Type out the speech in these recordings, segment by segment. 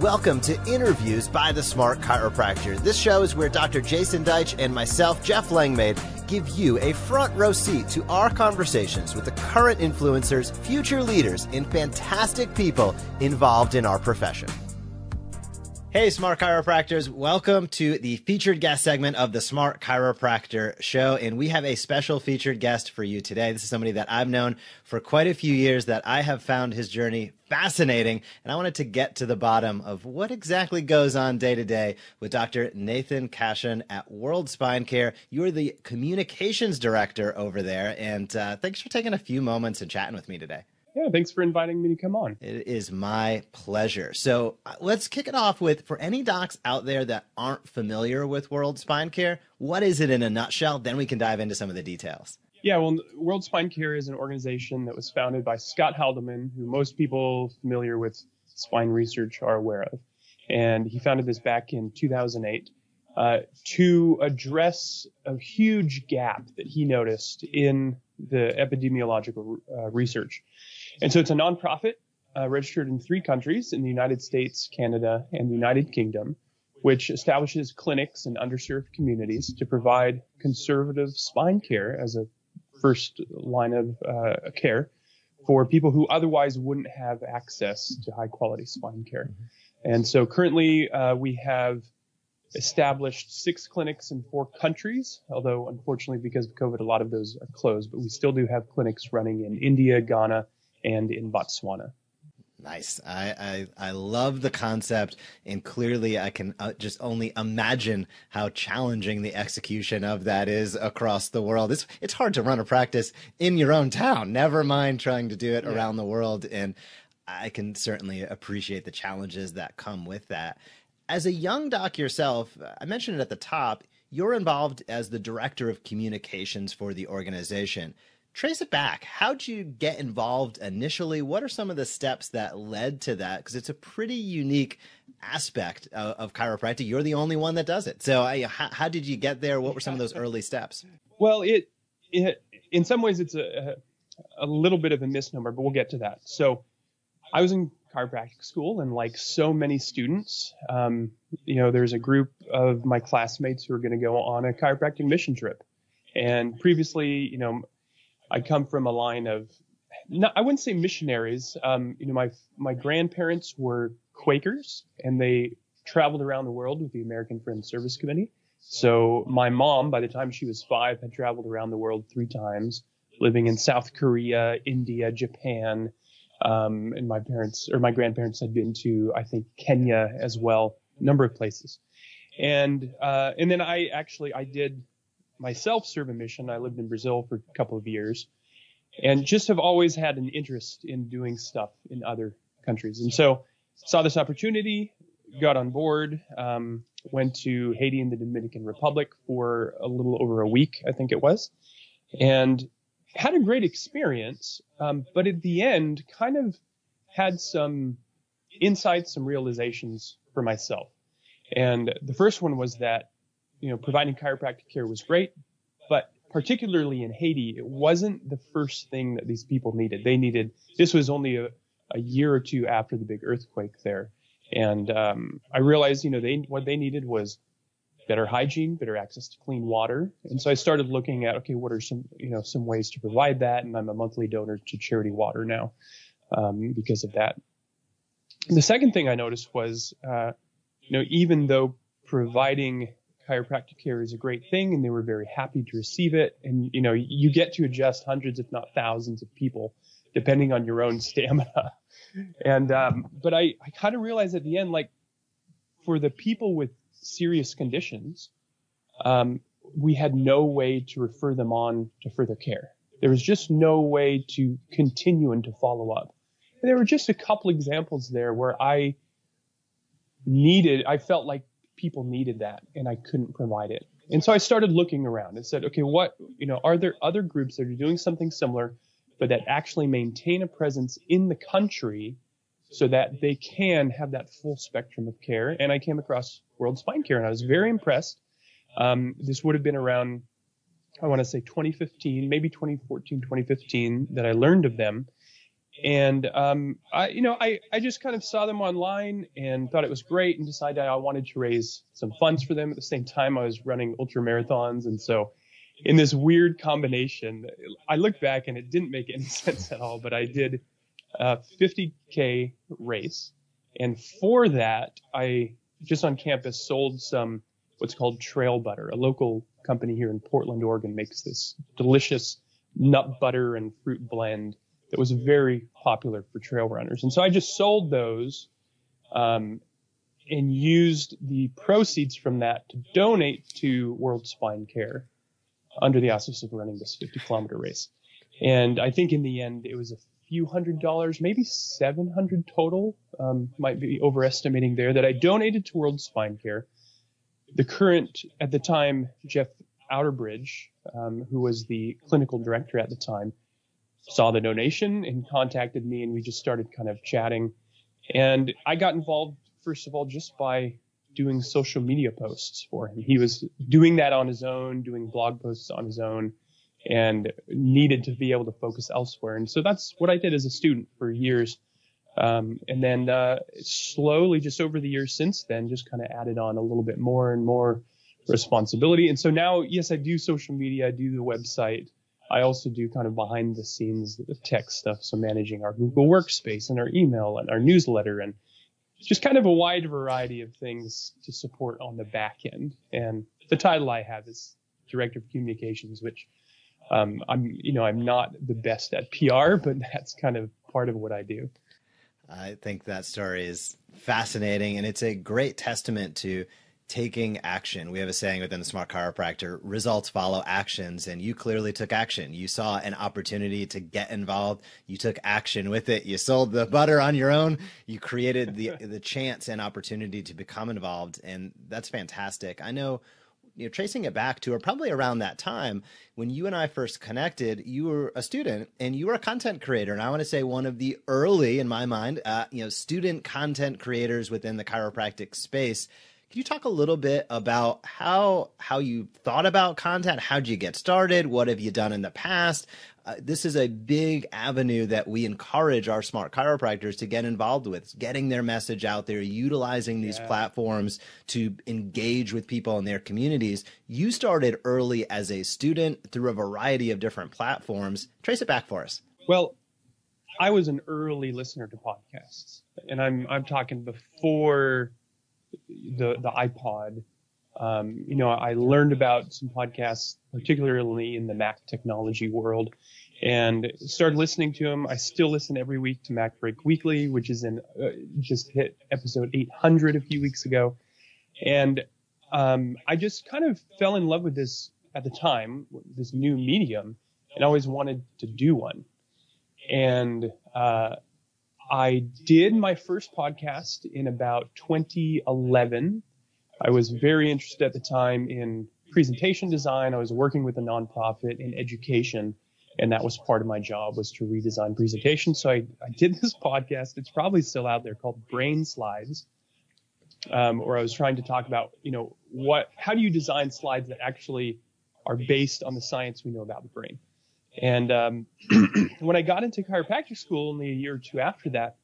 Welcome to Interviews by the Smart Chiropractor. This show is where Dr. Jason Deitch and myself, Jeff Langmaid, give you a front row seat to our conversations with the current influencers, future leaders, and fantastic people involved in our profession. Hey, smart chiropractors. Welcome to the featured guest segment of the Smart Chiropractor Show. And we have a special featured guest for you today. This is somebody that I've known for quite a few years that I have found his journey fascinating. And I wanted to get to the bottom of what exactly goes on day to day with Dr. Nathan Cashion at World Spine Care. You're the communications director over there. And uh, thanks for taking a few moments and chatting with me today. Yeah, thanks for inviting me to come on. It is my pleasure. So uh, let's kick it off with for any docs out there that aren't familiar with World Spine Care, what is it in a nutshell? Then we can dive into some of the details. Yeah, well, World Spine Care is an organization that was founded by Scott Haldeman, who most people familiar with spine research are aware of. And he founded this back in 2008 uh, to address a huge gap that he noticed in the epidemiological uh, research. And so it's a nonprofit uh, registered in three countries in the United States, Canada, and the United Kingdom, which establishes clinics in underserved communities to provide conservative spine care as a first line of uh, care for people who otherwise wouldn't have access to high quality spine care. Mm-hmm. And so currently uh, we have established six clinics in four countries, although unfortunately because of COVID, a lot of those are closed, but we still do have clinics running in India, Ghana, and in Botswana. Nice. I, I, I love the concept, and clearly I can uh, just only imagine how challenging the execution of that is across the world. It's it's hard to run a practice in your own town. Never mind trying to do it yeah. around the world, and I can certainly appreciate the challenges that come with that. As a young doc yourself, I mentioned it at the top. You're involved as the director of communications for the organization trace it back. How'd you get involved initially? What are some of the steps that led to that? Because it's a pretty unique aspect of, of, chiropractic. You're the only one that does it. So, how, how, did you get there? What were some of those early steps? Well, it, it in some ways it's a, a little bit of a misnomer, but we'll get to that. So, I was in chiropractic school, and like so many students, um, you know, there's a group of my classmates who are going to go on a chiropractic mission trip. And previously, you know, I come from a line of, not, I wouldn't say missionaries. Um, you know, my my grandparents were Quakers, and they traveled around the world with the American Friends Service Committee. So my mom, by the time she was five, had traveled around the world three times, living in South Korea, India, Japan, um, and my parents or my grandparents had been to I think Kenya as well, a number of places. And uh, and then I actually I did myself serve a mission. I lived in Brazil for a couple of years and just have always had an interest in doing stuff in other countries. And so saw this opportunity, got on board, um, went to Haiti and the Dominican Republic for a little over a week, I think it was, and had a great experience. Um, but at the end, kind of had some insights, some realizations for myself. And the first one was that you know, providing chiropractic care was great, but particularly in Haiti, it wasn't the first thing that these people needed. They needed, this was only a, a year or two after the big earthquake there. And, um, I realized, you know, they, what they needed was better hygiene, better access to clean water. And so I started looking at, okay, what are some, you know, some ways to provide that? And I'm a monthly donor to Charity Water now, um, because of that. The second thing I noticed was, uh, you know, even though providing chiropractic care is a great thing and they were very happy to receive it. And, you know, you get to adjust hundreds, if not thousands of people depending on your own stamina. and, um, but I, I kind of realized at the end, like for the people with serious conditions, um, we had no way to refer them on to further care. There was just no way to continue and to follow up. And there were just a couple examples there where I needed, I felt like people needed that and I couldn't provide it. And so I started looking around and said, okay, what, you know, are there other groups that are doing something similar, but that actually maintain a presence in the country so that they can have that full spectrum of care? And I came across World Spine Care and I was very impressed. Um, this would have been around, I want to say 2015, maybe 2014, 2015 that I learned of them. And um, I, you know, I, I just kind of saw them online and thought it was great and decided I wanted to raise some funds for them. At the same time, I was running ultra marathons, and so in this weird combination, I look back and it didn't make any sense at all. But I did a 50k race, and for that, I just on campus sold some what's called trail butter. A local company here in Portland, Oregon, makes this delicious nut butter and fruit blend that was very popular for trail runners. And so I just sold those um, and used the proceeds from that to donate to World Spine Care under the auspices of running this 50 kilometer race. And I think in the end it was a few hundred dollars, maybe 700 total, um, might be overestimating there, that I donated to World Spine Care. The current, at the time, Jeff Outerbridge, um, who was the clinical director at the time, saw the donation and contacted me, and we just started kind of chatting. And I got involved, first of all, just by doing social media posts for him. He was doing that on his own, doing blog posts on his own, and needed to be able to focus elsewhere. And so that's what I did as a student for years. Um, and then uh, slowly, just over the years since then, just kind of added on a little bit more and more responsibility. And so now, yes, I do social media, I do the website. I also do kind of behind the scenes tech stuff, so managing our Google Workspace and our email and our newsletter and just kind of a wide variety of things to support on the back end. And the title I have is Director of Communications, which um, I'm, you know, I'm not the best at PR, but that's kind of part of what I do. I think that story is fascinating, and it's a great testament to taking action. We have a saying within the Smart Chiropractor results follow actions, and you clearly took action. You saw an opportunity to get involved. You took action with it. You sold the butter on your own. You created the, the chance and opportunity to become involved, and that's fantastic. I know. You know, tracing it back to or probably around that time when you and I first connected, you were a student and you were a content creator, and I want to say one of the early, in my mind, uh, you know, student content creators within the chiropractic space. Can you talk a little bit about how how you thought about content? How'd you get started? What have you done in the past? Uh, this is a big avenue that we encourage our smart chiropractors to get involved with, getting their message out there, utilizing these yeah. platforms to engage with people in their communities. You started early as a student through a variety of different platforms. Trace it back for us. Well, I was an early listener to podcasts, and I'm I'm talking before the the iPod. Um, you know, I learned about some podcasts, particularly in the Mac technology world, and started listening to them. I still listen every week to MacBreak Weekly, which is in uh, just hit episode 800 a few weeks ago, and um, I just kind of fell in love with this at the time, this new medium, and always wanted to do one. And uh, I did my first podcast in about 2011. I was very interested at the time in presentation design. I was working with a nonprofit in education, and that was part of my job was to redesign presentations. So I, I did this podcast. It's probably still out there called Brain Slides, um, where I was trying to talk about, you know, what, how do you design slides that actually are based on the science we know about the brain? And um, when I got into chiropractic school only a year or two after that,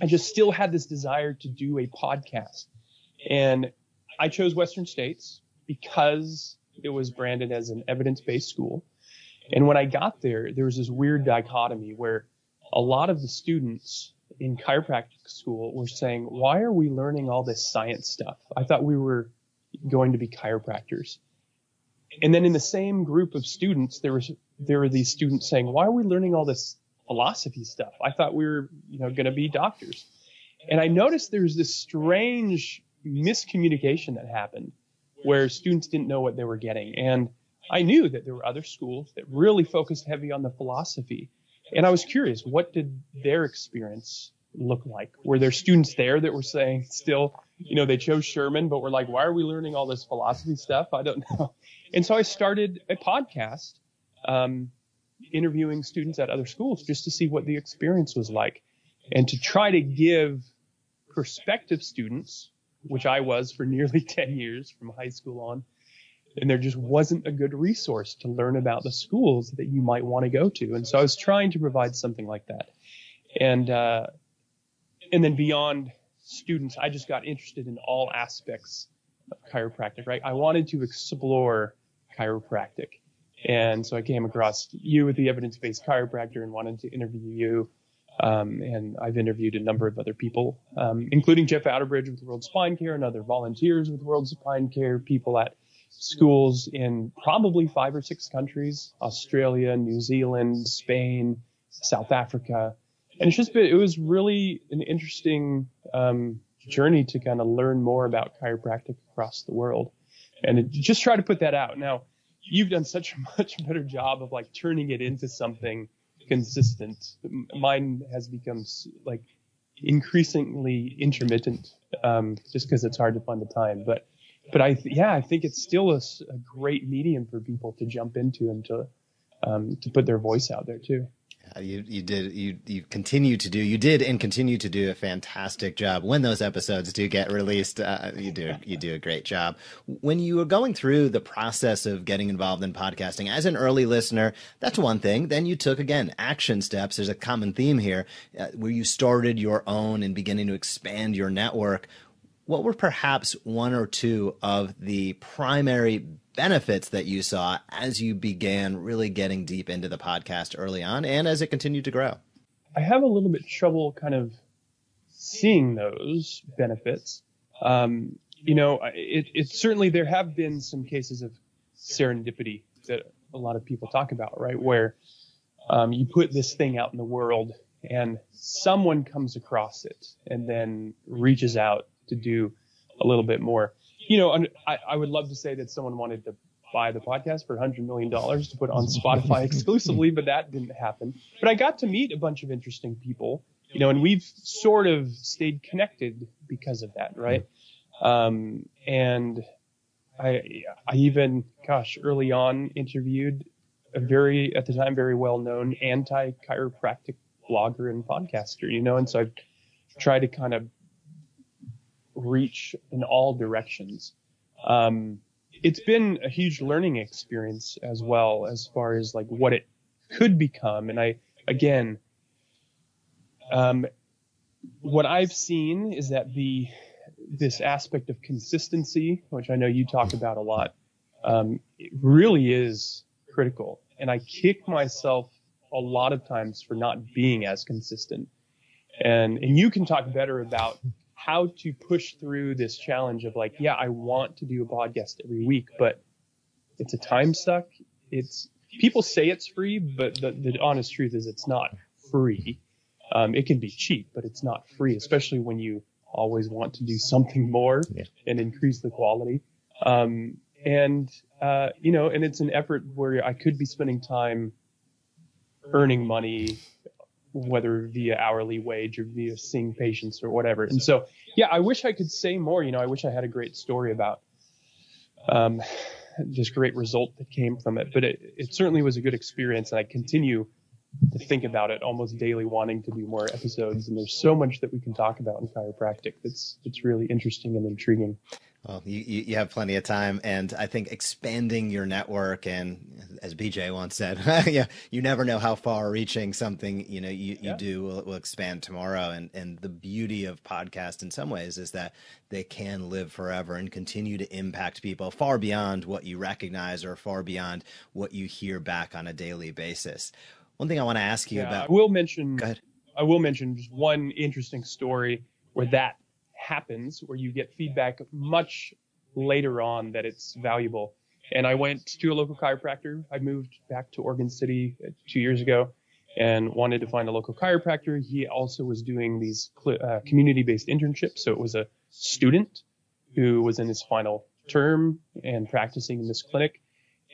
I just still had this desire to do a podcast. And I chose Western States because it was branded as an evidence based school. And when I got there, there was this weird dichotomy where a lot of the students in chiropractic school were saying, why are we learning all this science stuff? I thought we were going to be chiropractors. And then in the same group of students, there was there were these students saying, why are we learning all this philosophy stuff? I thought we were, you know, going to be doctors. And I noticed there was this strange miscommunication that happened where students didn't know what they were getting. And I knew that there were other schools that really focused heavy on the philosophy. And I was curious, what did their experience look like? Were there students there that were saying still, you know, they chose Sherman, but were like, why are we learning all this philosophy stuff? I don't know. And so I started a podcast um, interviewing students at other schools just to see what the experience was like and to try to give prospective students, which I was for nearly 10 years from high school on, and there just wasn't a good resource to learn about the schools that you might want to go to. And so I was trying to provide something like that. and uh, and then beyond students, I just got interested in all aspects of chiropractic. Right, I wanted to explore chiropractic, and so I came across you with the evidence-based chiropractor and wanted to interview you. Um, and I've interviewed a number of other people, um, including Jeff Outerbridge with World Spine Care and other volunteers with World Spine Care, people at schools in probably five or six countries, Australia, New Zealand, Spain, South Africa. And it's just been, it was really an interesting, um, journey to kind of learn more about chiropractic across the world and just try to put that out. Now, you've done such a much better job of like turning it into something consistent. Mine has become like increasingly intermittent, um, just because it's hard to find the time. But, but I, th- yeah, I think it's still a, a, great medium for people to jump into and to, um, to put their voice out there too. Uh, you you did you you continue to do you did and continue to do a fantastic job when those episodes do get released. Uh, you do you do a great job. When you were going through the process of getting involved in podcasting as an early listener, that's one thing. Then you took again action steps. There's a common theme here uh, where you started your own and beginning to expand your network. What were perhaps one or two of the primary benefits that you saw as you began really getting deep into the podcast early on and as it continued to grow? I have a little bit trouble kind of seeing those benefits. Um, you know, it, it certainly there have been some cases of serendipity that a lot of people talk about, right? Where um, you put this thing out in the world and someone comes across it and then reaches out to do a little bit more you know, I, I would love to say that someone wanted to buy the podcast for $100 million to put on Spotify exclusively, but that didn't happen. But I got to meet a bunch of interesting people, you know, and we've sort of stayed connected because of that, right? Um, and I, I even, gosh, early on interviewed a very, at the time, very well known anti chiropractic blogger and podcaster, you know, and so I've tried to kind of reach in all directions. Um, it's been a huge learning experience as well as far as like what it could become. And I, again, um, what I've seen is that the, this aspect of consistency, which I know you talk about a lot, um, it really is critical. And I kick myself a lot of times for not being as consistent. And, and you can talk better about how to push through this challenge of like, yeah, I want to do a podcast every week, but it's a time suck. It's people say it's free, but the, the honest truth is it's not free. Um, it can be cheap, but it's not free, especially when you always want to do something more yeah. and increase the quality. Um, and, uh, you know, and it's an effort where I could be spending time earning money whether via hourly wage or via seeing patients or whatever. And so, yeah, I wish I could say more. You know, I wish I had a great story about um, this great result that came from it. But it, it certainly was a good experience, and I continue to think about it almost daily, wanting to do more episodes. And there's so much that we can talk about in chiropractic that's that's really interesting and intriguing. Well, you, you have plenty of time, and I think expanding your network, and as BJ once said, yeah, you never know how far-reaching something you know you, you yeah. do will, will, expand tomorrow. And and the beauty of podcast, in some ways, is that they can live forever and continue to impact people far beyond what you recognize or far beyond what you hear back on a daily basis. One thing I want to ask you yeah, about. I will mention. I will mention just one interesting story where that happens where you get feedback much later on that it's valuable. And I went to a local chiropractor. I moved back to Oregon City uh, two years ago and wanted to find a local chiropractor. He also was doing these uh, community-based internships. So it was a student who was in his final term and practicing in this clinic.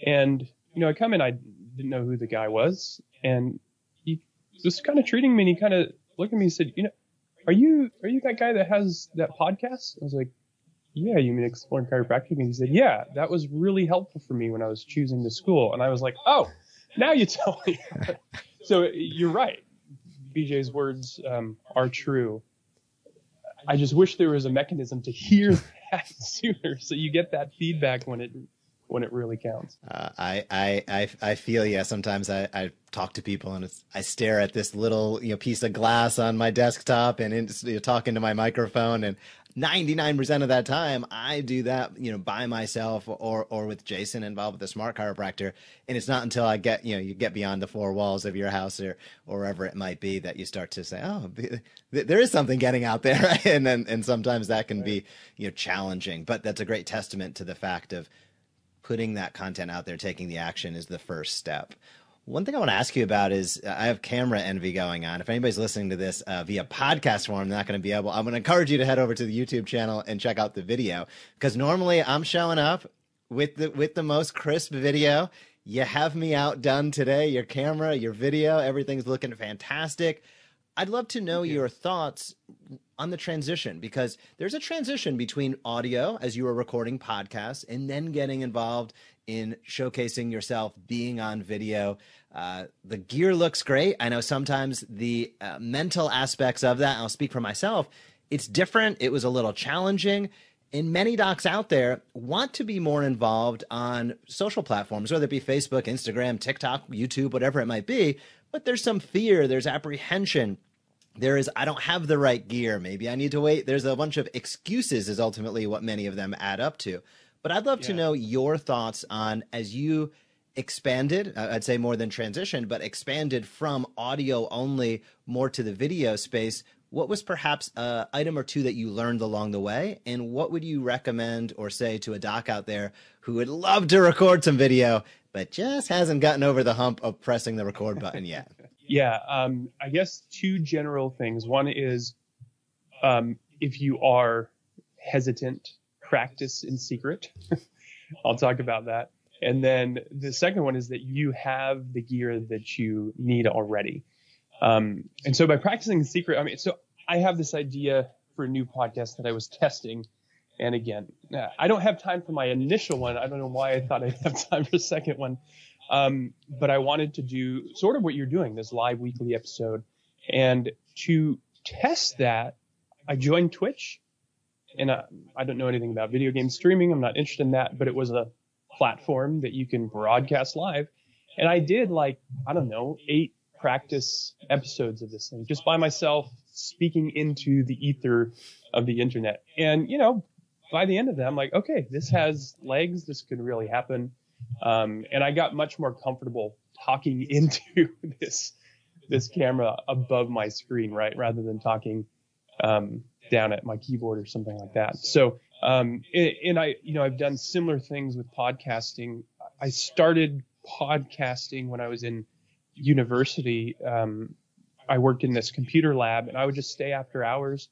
And, you know, I come in, I didn't know who the guy was. And he was kind of treating me and he kind of looked at me and said, you know, are you are you that guy that has that podcast? I was like, yeah, you mean exploring chiropractic? And he said, yeah, that was really helpful for me when I was choosing the school. And I was like, oh, now you tell me. so you're right. BJ's words um, are true. I just wish there was a mechanism to hear that sooner, so you get that feedback when it when it really counts. Uh, I, I, I, I feel yeah. Sometimes I, I talk to people and I stare at this little you know piece of glass on my desktop and in, you know, talking to my microphone and 99% of that time I do that, you know, by myself or, or with Jason involved with a smart chiropractor. And it's not until I get, you know, you get beyond the four walls of your house or, or wherever it might be that you start to say, oh, there is something getting out there. And then, and sometimes that can be, you know, challenging, but that's a great testament to the fact of putting that content out there, taking the action is the first step. One thing I want to ask you about is I have camera envy going on. If anybody's listening to this uh, via podcast form, they're not going to be able. I'm going to encourage you to head over to the YouTube channel and check out the video because normally I'm showing up with the with the most crisp video. You have me outdone today. Your camera, your video, everything's looking fantastic. I'd love to know your thoughts on the transition because there's a transition between audio as you were recording podcasts and then getting involved in showcasing yourself, being on video. Uh, the gear looks great. I know sometimes the uh, mental aspects of that, I'll speak for myself, it's different. It was a little challenging. And many docs out there want to be more involved on social platforms, whether it be Facebook, Instagram, TikTok, YouTube, whatever it might be but there's some fear, there's apprehension. There is, I don't have the right gear. Maybe I need to wait. There's a bunch of excuses, is ultimately what many of them add up to. But I'd love yeah. to know your thoughts on as you expanded, I'd say more than transitioned, but expanded from audio only more to the video space. What was perhaps an item or two that you learned along the way? And what would you recommend or say to a doc out there who would love to record some video but just hasn't gotten over the hump of pressing the record button yet. yeah, um, I guess two general things. One is um, if you are hesitant, practice in secret. I'll talk about that. And then the second one is that you have the gear that you need already. Um, and so by practicing in secret, I mean, so I have this idea for a new podcast that I was testing and again, I don't have time for my initial one. I don't know why I thought I'd have time for a second one. Um, but I wanted to do sort of what you're doing, this live weekly episode. And to test that, I joined Twitch. And I don't know anything about video game streaming. I'm not interested in that, but it was a platform that you can broadcast live. And I did like, I don't know, eight practice episodes of this thing just by myself speaking into the ether of the internet. And, you know, by the end of that, I'm like, okay, this has legs. This could really happen. Um, and I got much more comfortable talking into this this camera above my screen, right, rather than talking um, down at my keyboard or something like that. So, um, and, and I, you know, I've done similar things with podcasting. I started podcasting when I was in university. Um, I worked in this computer lab, and I would just stay after hours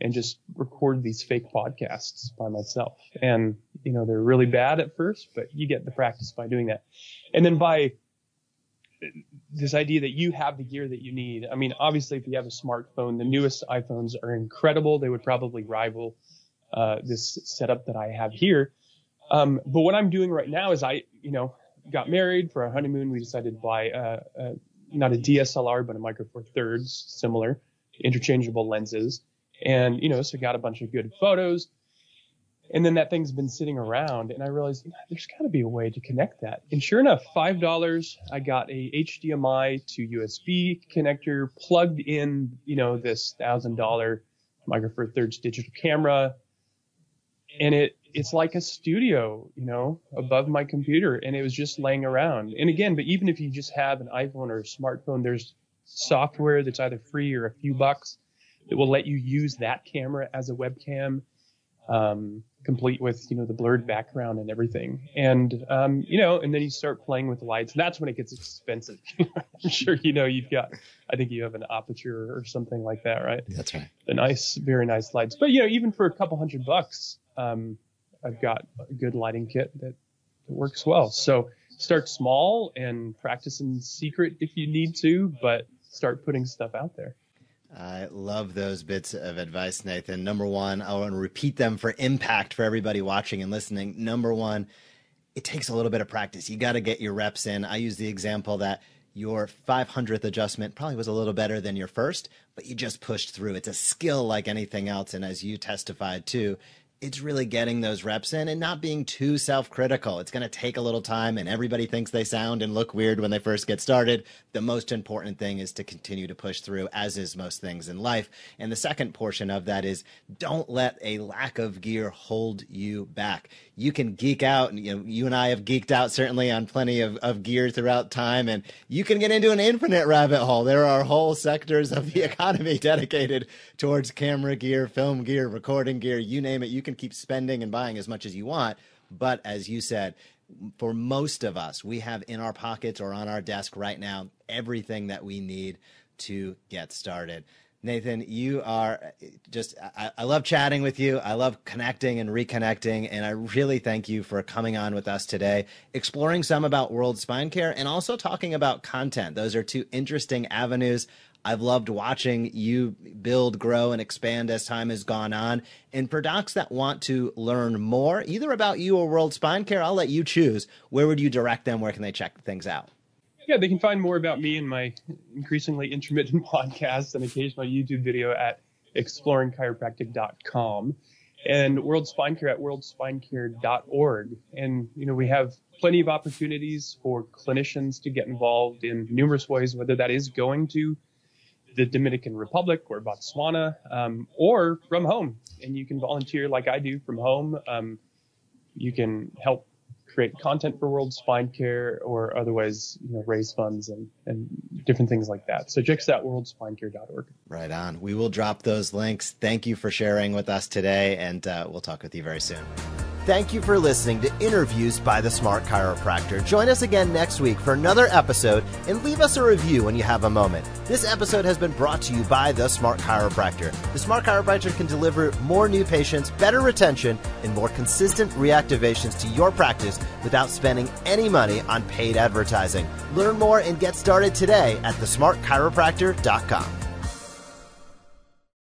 and just record these fake podcasts by myself. And, you know, they're really bad at first, but you get the practice by doing that. And then by this idea that you have the gear that you need. I mean, obviously, if you have a smartphone, the newest iPhones are incredible. They would probably rival uh, this setup that I have here. Um, but what I'm doing right now is I, you know, got married for our honeymoon. We decided to buy uh, uh, not a DSLR, but a Micro Four Thirds, similar, interchangeable lenses. And, you know, so got a bunch of good photos. And then that thing's been sitting around and I realized there's got to be a way to connect that. And sure enough, $5, I got a HDMI to USB connector plugged in, you know, this thousand dollar Micro Four Thirds digital camera. And it, it's like a studio, you know, above my computer and it was just laying around. And again, but even if you just have an iPhone or a smartphone, there's software that's either free or a few bucks that will let you use that camera as a webcam, um, complete with you know the blurred background and everything. And um, you know, and then you start playing with the lights, and that's when it gets expensive. I'm sure you know you've got. I think you have an Aputure or something like that, right? That's right. The nice, very nice lights. But you know, even for a couple hundred bucks, um, I've got a good lighting kit that, that works well. So start small and practice in secret if you need to, but start putting stuff out there. I love those bits of advice, Nathan. Number one, I want to repeat them for impact for everybody watching and listening. Number one, it takes a little bit of practice. You got to get your reps in. I use the example that your 500th adjustment probably was a little better than your first, but you just pushed through. It's a skill like anything else. And as you testified too, it's really getting those reps in and not being too self critical. It's going to take a little time, and everybody thinks they sound and look weird when they first get started. The most important thing is to continue to push through, as is most things in life. And the second portion of that is don't let a lack of gear hold you back. You can geek out, and you, know, you and I have geeked out certainly on plenty of, of gear throughout time, and you can get into an infinite rabbit hole. There are whole sectors of the economy dedicated towards camera gear, film gear, recording gear, you name it. You can keep spending and buying as much as you want. But as you said, for most of us, we have in our pockets or on our desk right now everything that we need to get started. Nathan, you are just, I, I, love chatting with you. I love connecting and reconnecting. And I really thank you for coming on with us today, exploring some about World Spine Care and also talking about content. Those are two interesting avenues I've loved watching you build, grow, and expand as time has gone on. And for docs that want to learn more, either about you or World Spine Care, I'll let you choose. Where would you direct them? Where can they check things out? Yeah, they can find more about me and my increasingly intermittent podcast and occasional YouTube video at exploringchiropractic.com and World Spine Care at worldspinecare.org. And, you know, we have plenty of opportunities for clinicians to get involved in numerous ways, whether that is going to the Dominican Republic or Botswana, um, or from home. And you can volunteer like I do from home. Um, you can help create content for World Spine Care or otherwise, you know, raise funds and, and different things like that. So check us out, worldspinecare.org. Right on. We will drop those links. Thank you for sharing with us today, and uh, we'll talk with you very soon. Thank you for listening to Interviews by the Smart Chiropractor. Join us again next week for another episode and leave us a review when you have a moment. This episode has been brought to you by the Smart Chiropractor. The Smart Chiropractor can deliver more new patients, better retention, and more consistent reactivations to your practice without spending any money on paid advertising. Learn more and get started today at thesmartchiropractor.com.